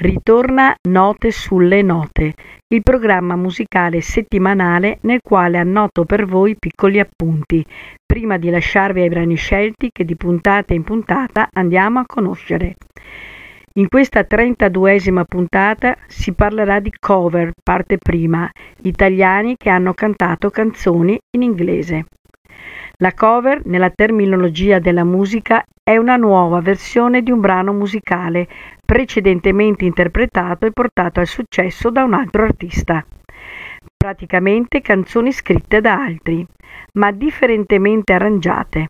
Ritorna Note sulle Note, il programma musicale settimanale nel quale annoto per voi piccoli appunti, prima di lasciarvi ai brani scelti che di puntata in puntata andiamo a conoscere. In questa 32esima puntata si parlerà di cover, parte prima, italiani che hanno cantato canzoni in inglese. La cover, nella terminologia della musica, è una nuova versione di un brano musicale precedentemente interpretato e portato al successo da un altro artista. Praticamente canzoni scritte da altri, ma differentemente arrangiate.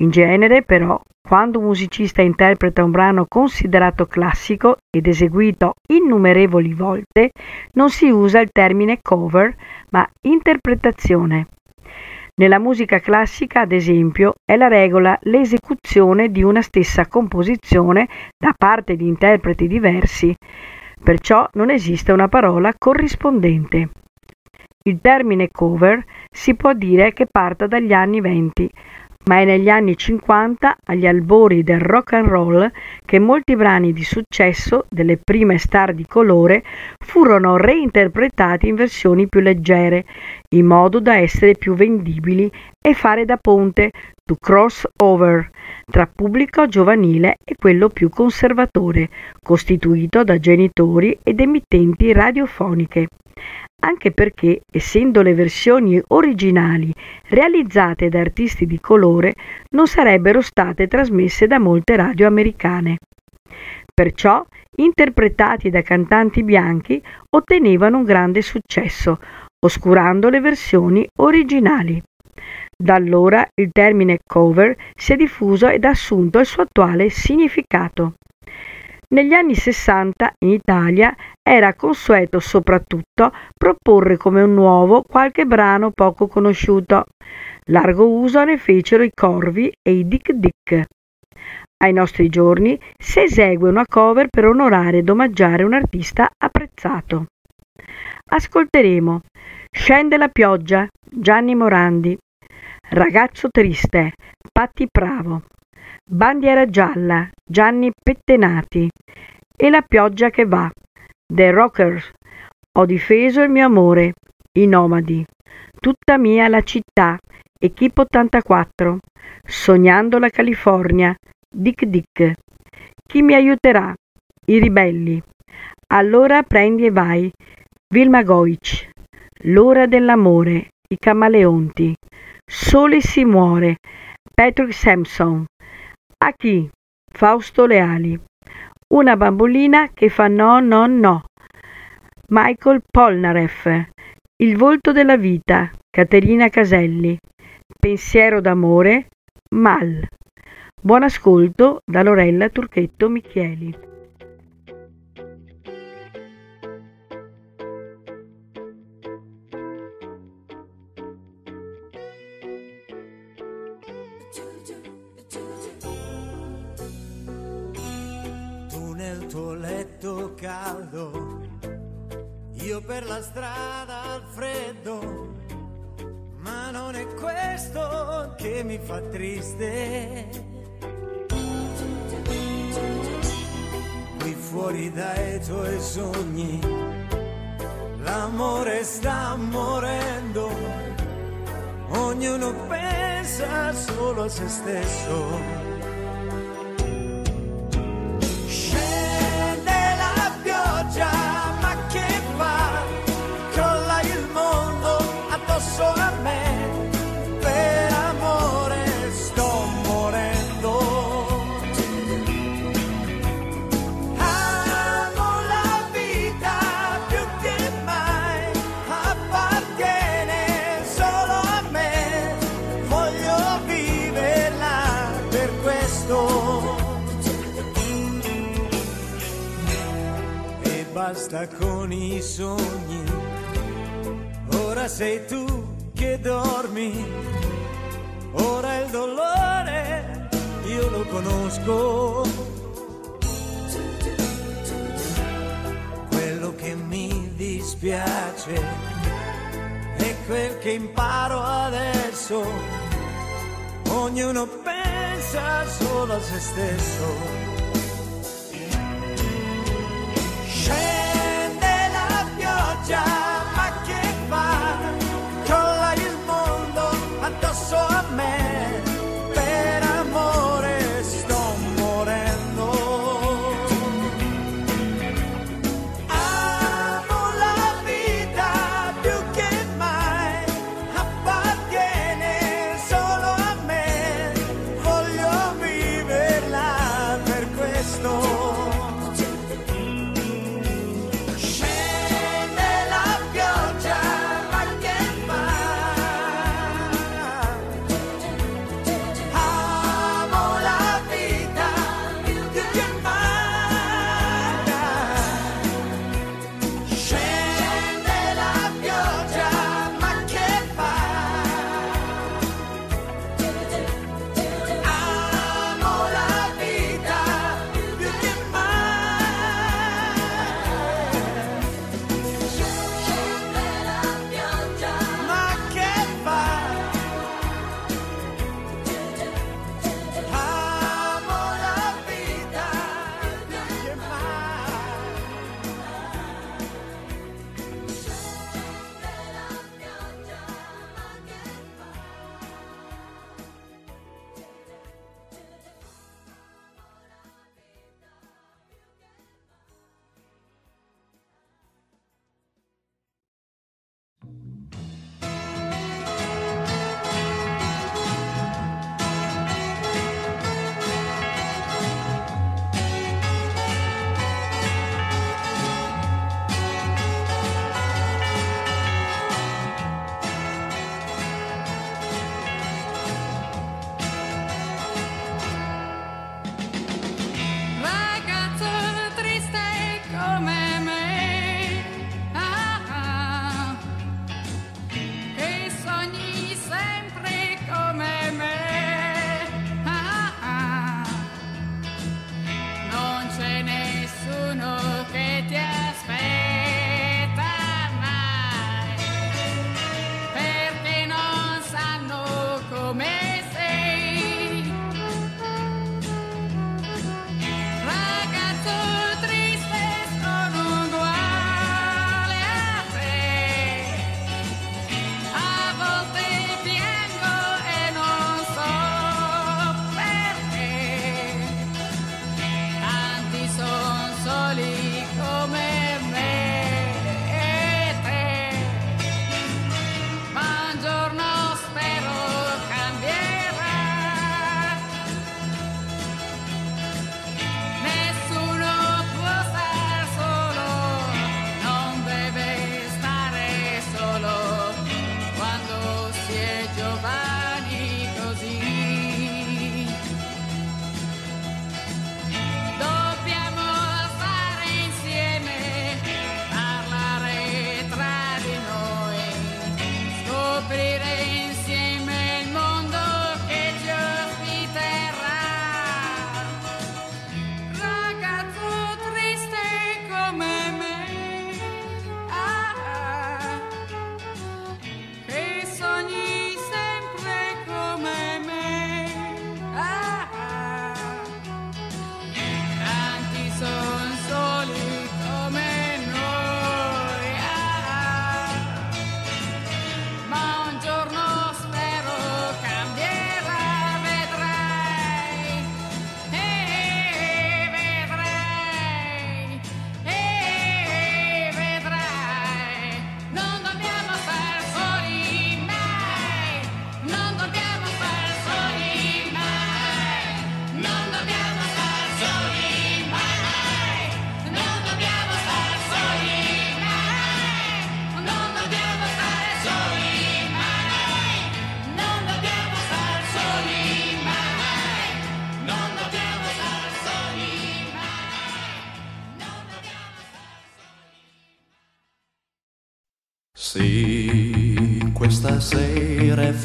In genere, però, quando un musicista interpreta un brano considerato classico ed eseguito innumerevoli volte, non si usa il termine cover, ma interpretazione. Nella musica classica, ad esempio, è la regola l'esecuzione di una stessa composizione da parte di interpreti diversi, perciò non esiste una parola corrispondente. Il termine cover si può dire che parta dagli anni venti, ma è negli anni 50, agli albori del rock and roll, che molti brani di successo delle prime star di colore furono reinterpretati in versioni più leggere, in modo da essere più vendibili e fare da ponte to cross over tra pubblico giovanile e quello più conservatore, costituito da genitori ed emittenti radiofoniche anche perché, essendo le versioni originali realizzate da artisti di colore, non sarebbero state trasmesse da molte radio americane. Perciò, interpretati da cantanti bianchi, ottenevano un grande successo, oscurando le versioni originali. Da allora il termine cover si è diffuso ed ha assunto il suo attuale significato. Negli anni Sessanta in Italia era consueto soprattutto proporre come un nuovo qualche brano poco conosciuto. Largo uso ne fecero i Corvi e i Dick Dick. Ai nostri giorni si esegue una cover per onorare ed omaggiare un artista apprezzato. Ascolteremo Scende la pioggia, Gianni Morandi, Ragazzo triste, Patti Pravo. Bandiera gialla, Gianni Pettenati e la pioggia che va, The Rockers. Ho difeso il mio amore, i nomadi. Tutta mia la città, Equipe 84. Sognando la California, Dick Dick. Chi mi aiuterà? I ribelli. Allora prendi e vai, Vilma Goic. L'ora dell'amore, i camaleonti. Sole si muore, Patrick Sampson. A chi? Fausto Leali. Una bambolina che fa no, no, no. Michael Polnareff. Il volto della vita. Caterina Caselli. Pensiero d'amore. Mal. Buon ascolto da Lorella Turchetto Michieli. Triste. Qui fuori dai tuoi sogni, l'amore sta morendo, ognuno pensa solo a se stesso basta con i sogni. Ora sei tu che dormi, ora il dolore io lo conosco. Quello che mi dispiace è quel che imparo adesso. Ognuno pensa solo a se stesso job.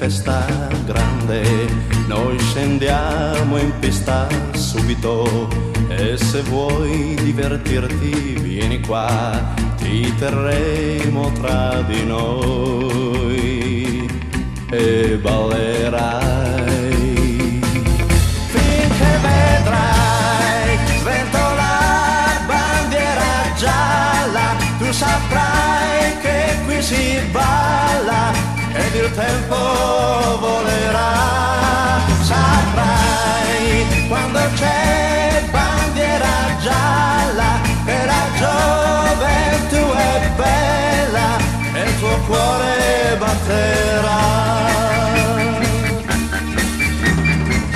Festa grande, noi scendiamo in pista subito e se vuoi divertirti vieni qua, ti terremo tra di noi e ballerai. Finché vedrai sventola bandiera gialla, tu saprai che qui si balla ed il tempo volerà, saprai quando c'è bandiera gialla che la gioventù è bella e il tuo cuore batterà.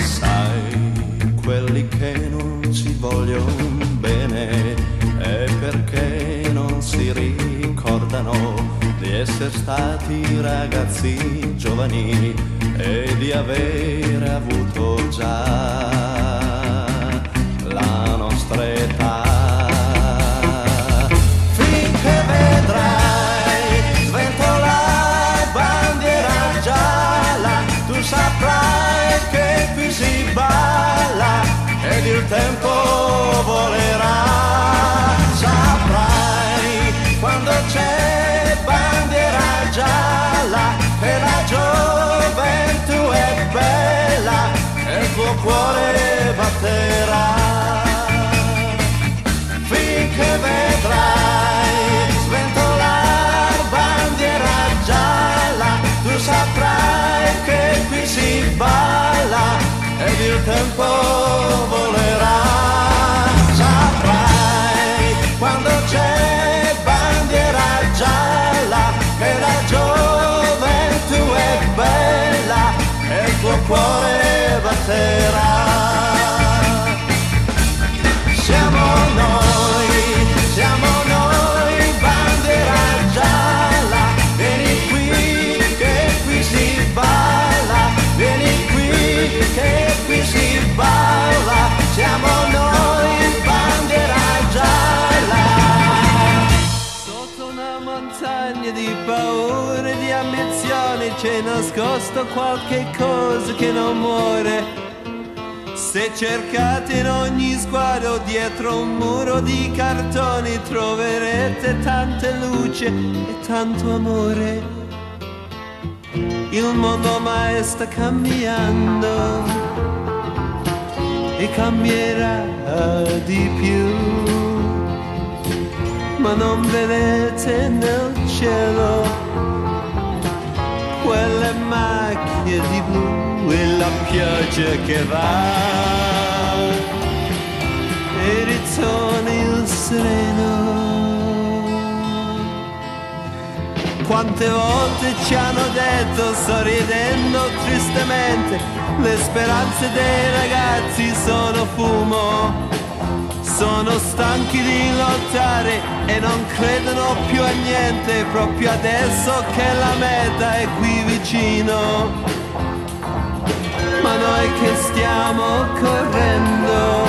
Sai, quelli che non ci vogliono bene è perché non si ricordano essere stati ragazzi giovani e di avere avuto già la nostra età. Tempo nascosto qualche cosa che non muore. Se cercate in ogni sguardo dietro un muro di cartoni troverete tanta luce e tanto amore. Il mondo mai sta cambiando e cambierà di più ma non vedete nel cielo quelle macchie di blu e la pioggia che va e ritorna il sereno. Quante volte ci hanno detto, sorridendo tristemente, le speranze dei ragazzi sono fumo. Sono stanchi di lottare e non credono più a niente, proprio adesso che la meta è qui vicino. Ma noi che stiamo correndo,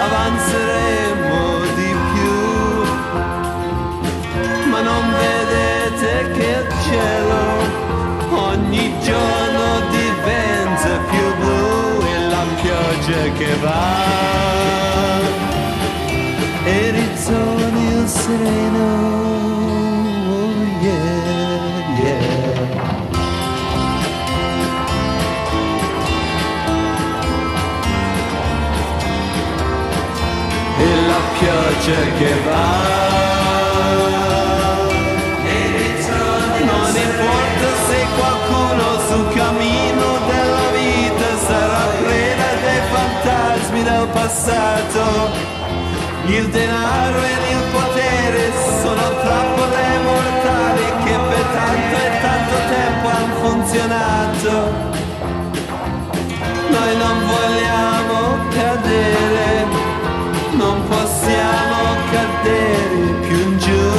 avanzeremo di più. Ma non vedete che il cielo ogni giorno diventa più blu e la pioggia che va. Ritorni il sereno. oh yeah, yeah. e la pioggia che va. Il denaro e il potere sono trappole mortali che per tanto e tanto tempo hanno funzionato. Noi non vogliamo cadere, non possiamo cadere più in giù.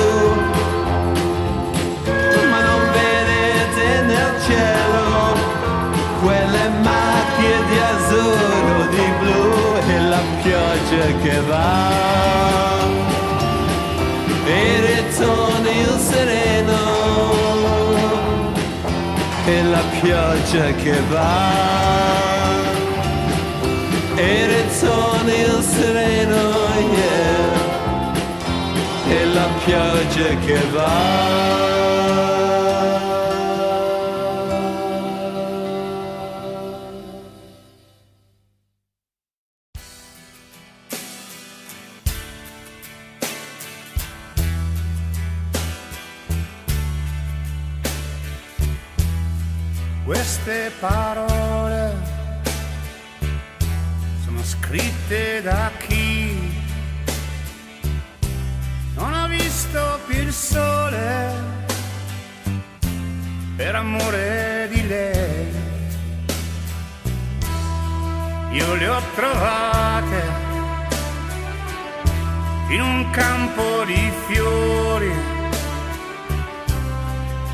Ma non vedete nel cielo quelle macchie di azzurro, di blu e la pioggia che va. Pioggia che va. E ritorna il sereno yeah, e la pioggia che va per amore di lei. Io le ho trovate in un campo di fiori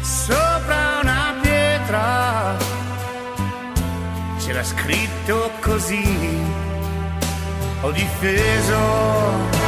sopra una pietra c'era scritto così ho difeso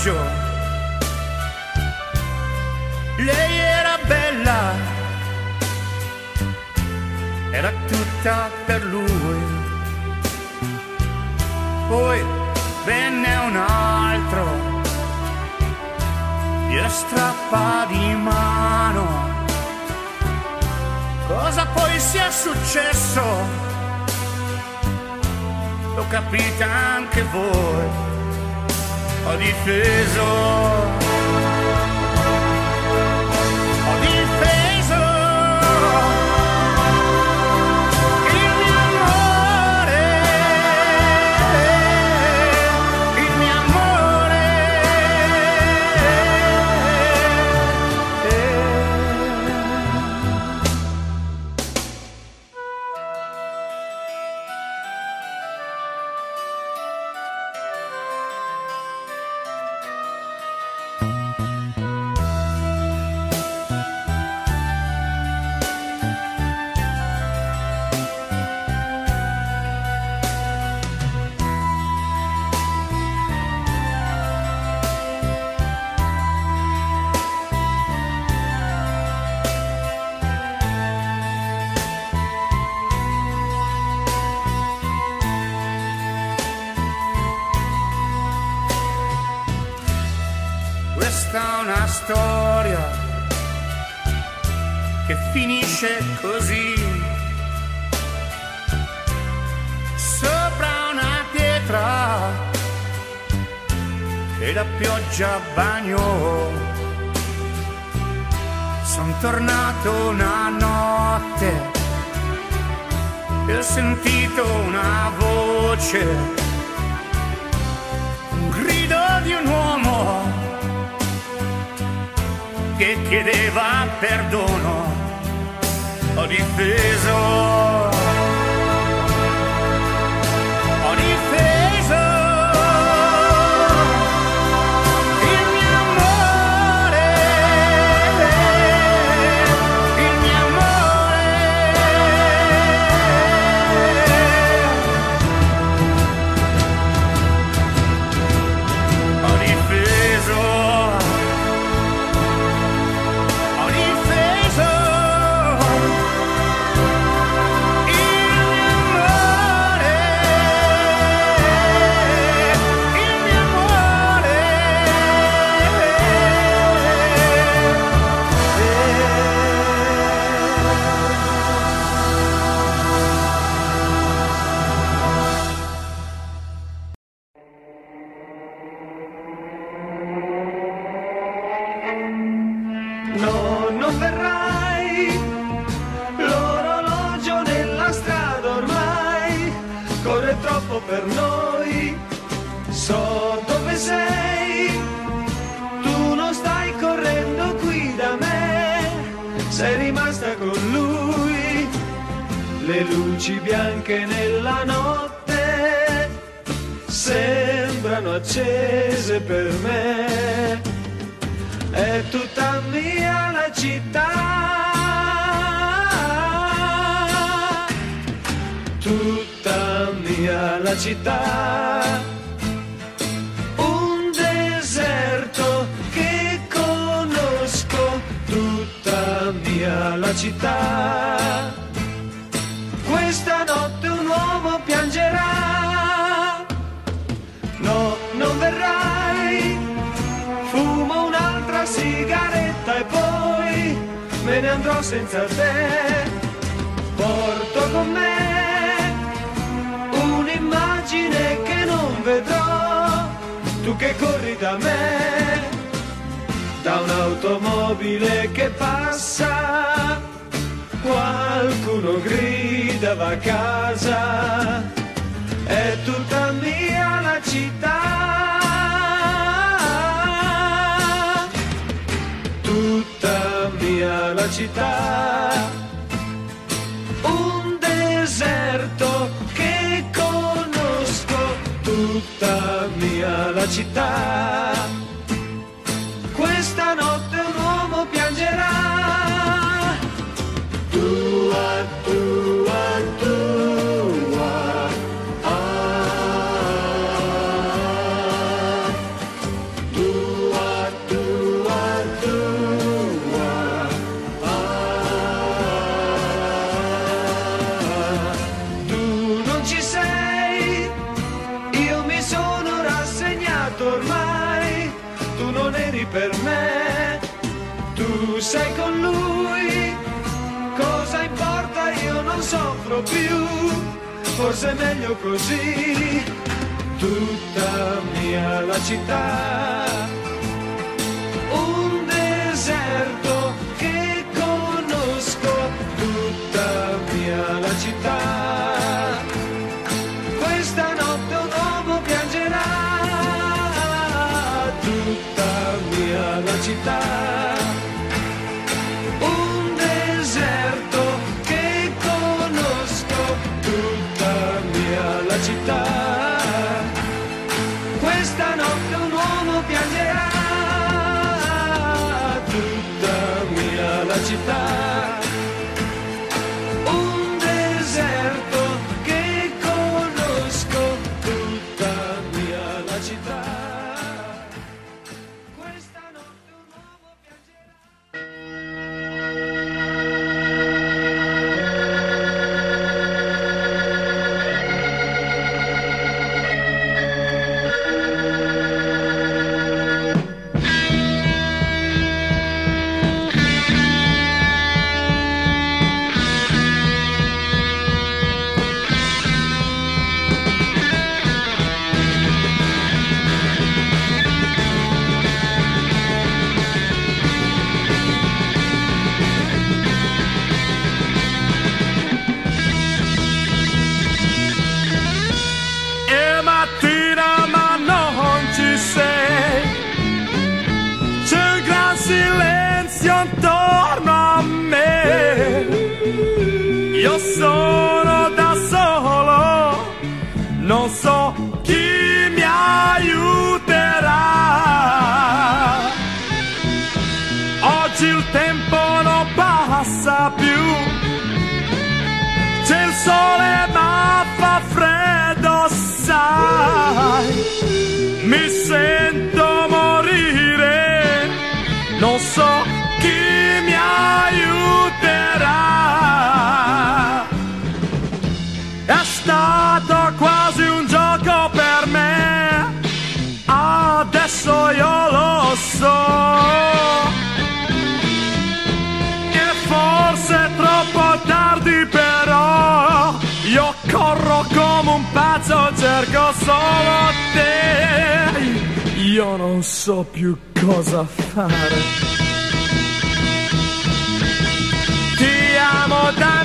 maggio. Lei era bella, era tutta per lui. Poi venne un altro, gliela strappa di mano. Cosa poi sia successo? Lo capite anche voi ho difeso ho spiaggia a bagno. Sono tornato una notte e ho sentito una voce, un grido di un uomo che chiedeva perdono. Ho difeso via la città. Questa notte un uomo piangerà, no, non verrai, fumo un'altra sigaretta e poi me ne andrò senza te. Porto con me un'immagine che non vedrò, tu che corri da me da un'automobile che passa, qualcuno grida va a casa, è tutta mia la città, tutta mia la città, un deserto che conosco, tutta mia la città. stand noche. altro più, forse è meglio così, tutta mia la città. Un deserto che conosco, tutta mia la città. So chi mi aiuterà. Oggi il tempo non passa più, c'è il sole ma fa freddo, sai, mi sento morire, non so chi mi aiuterà. È stato adesso io lo so. E forse è troppo tardi però, io corro come un pazzo, cerco solo te. Io non so più cosa fare. Ti amo da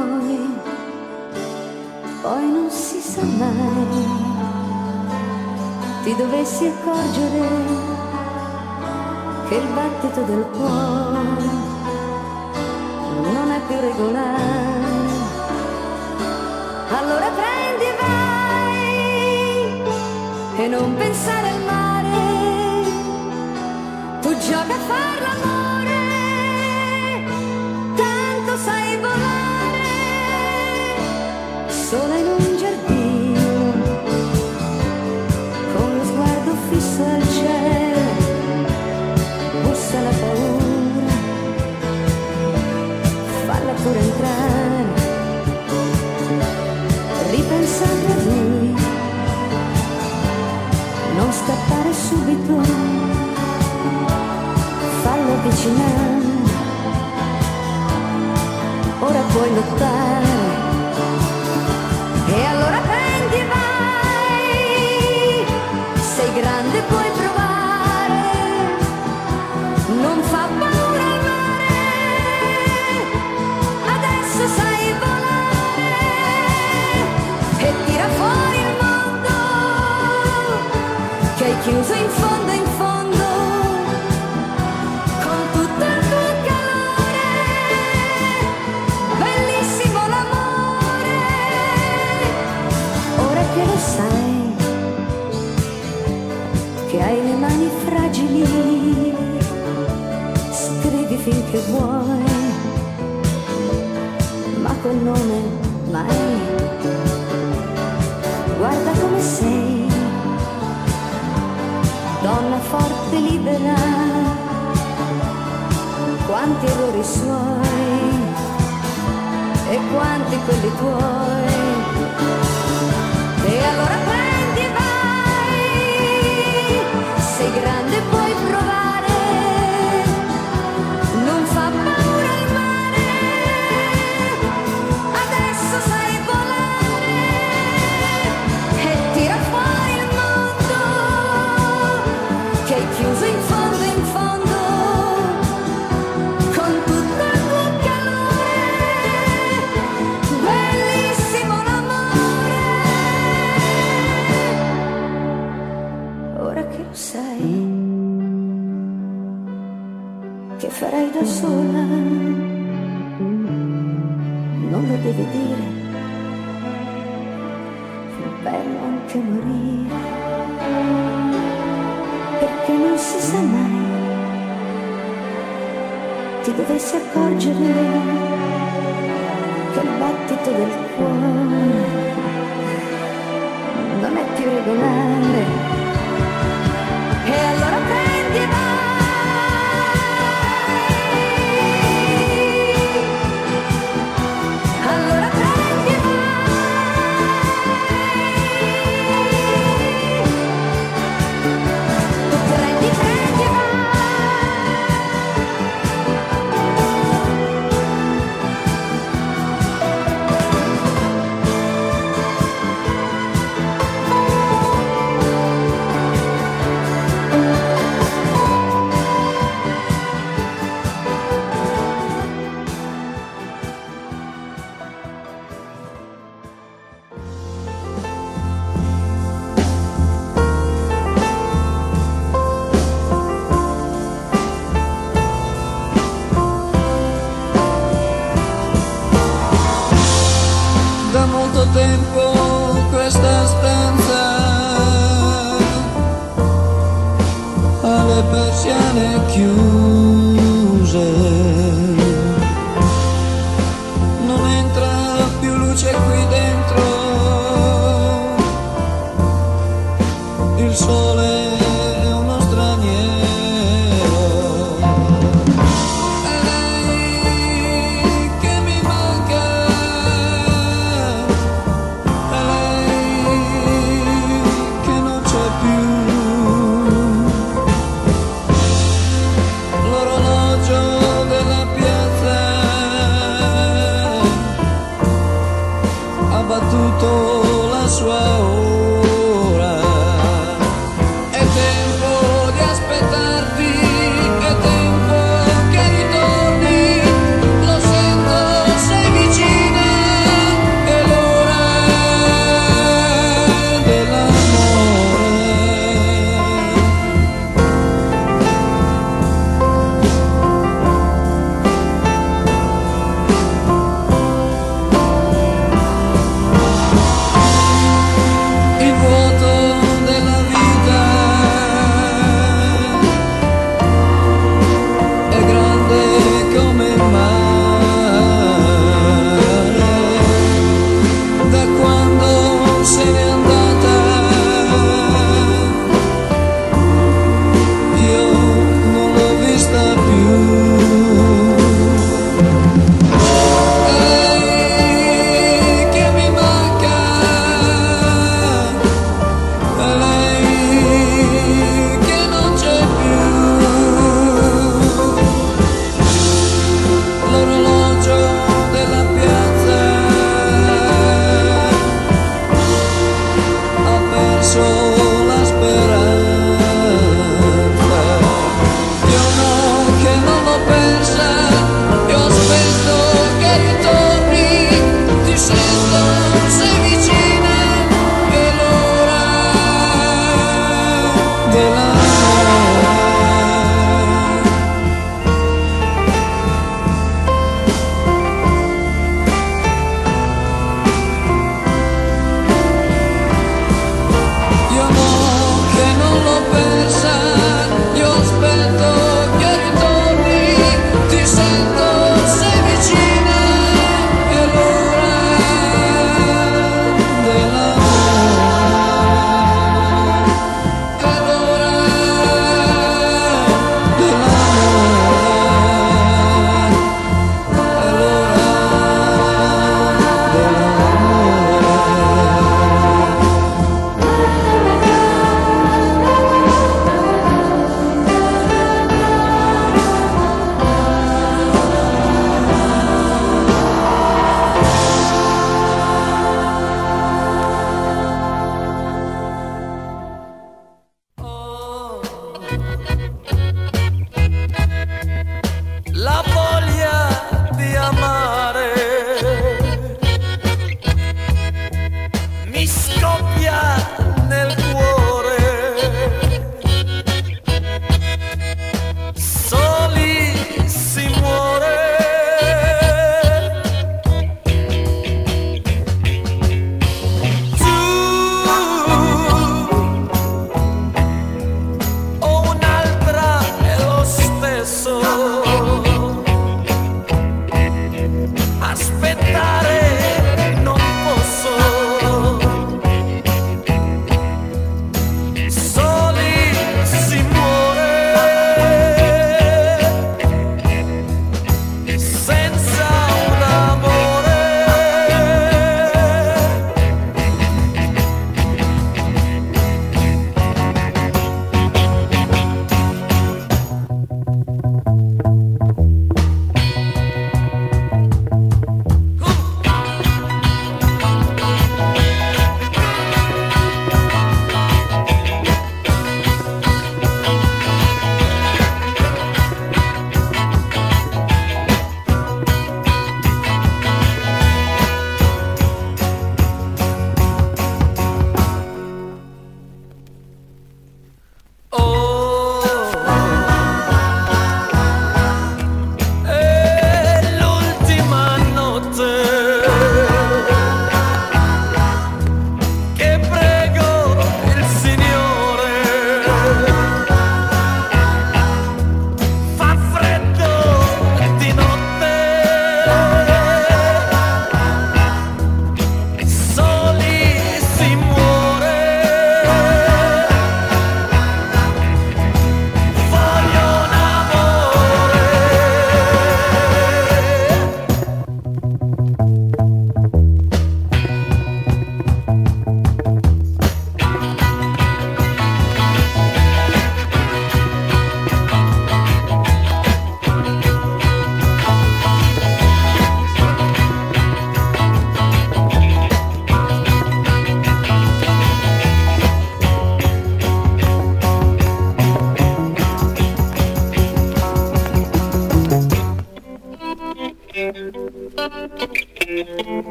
puoi, poi non si sa mai, ti dovessi accorgere che il battito del cuore non è più regolare. Allora prendi e vai e non pensare al mare, tu gioca a far l'amore, sola in un giardino, con lo sguardo fisso al cielo, bussa la paura, falla pure entrare ripensando a lui, non scappare subito, fallo avvicinare, ora puoi lottare, hai le mani fragili scrivi finché vuoi ma quel nome mai guarda come sei, donna forte e libera, quanti errori suoi e quanti quelli tuoi. E allora dovessi accorgere che il battito del cuore non è più regolare.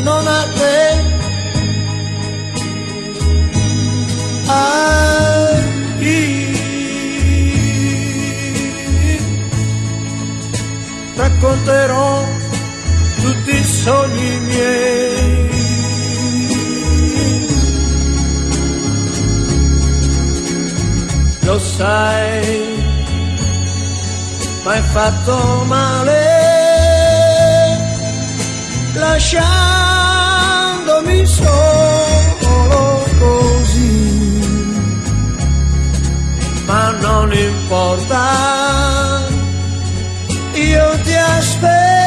non on te. day. Ahí racconterò tutti i sogni miei. Lo sai, mi hai fatto male lasciandomi solo così. Ma non importa, io ti aspetto.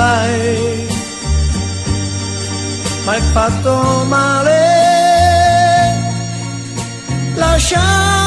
sai, ma hai fatto male. Lasciare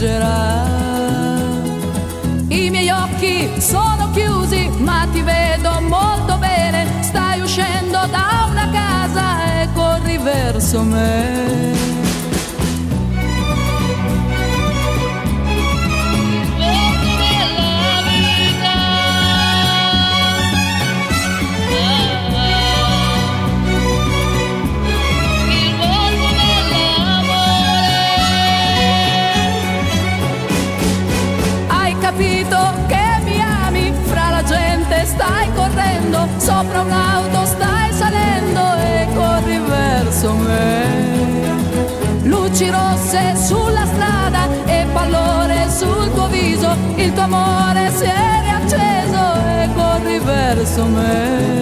raggiungerà. I miei occhi sono chiusi, ma ti vedo molto bene, stai uscendo da una casa e corri verso me. Sopra un'auto stai salendo e corri verso me. Luci rosse sulla strada e pallore sul tuo viso, il tuo amore si è riacceso e corri verso me.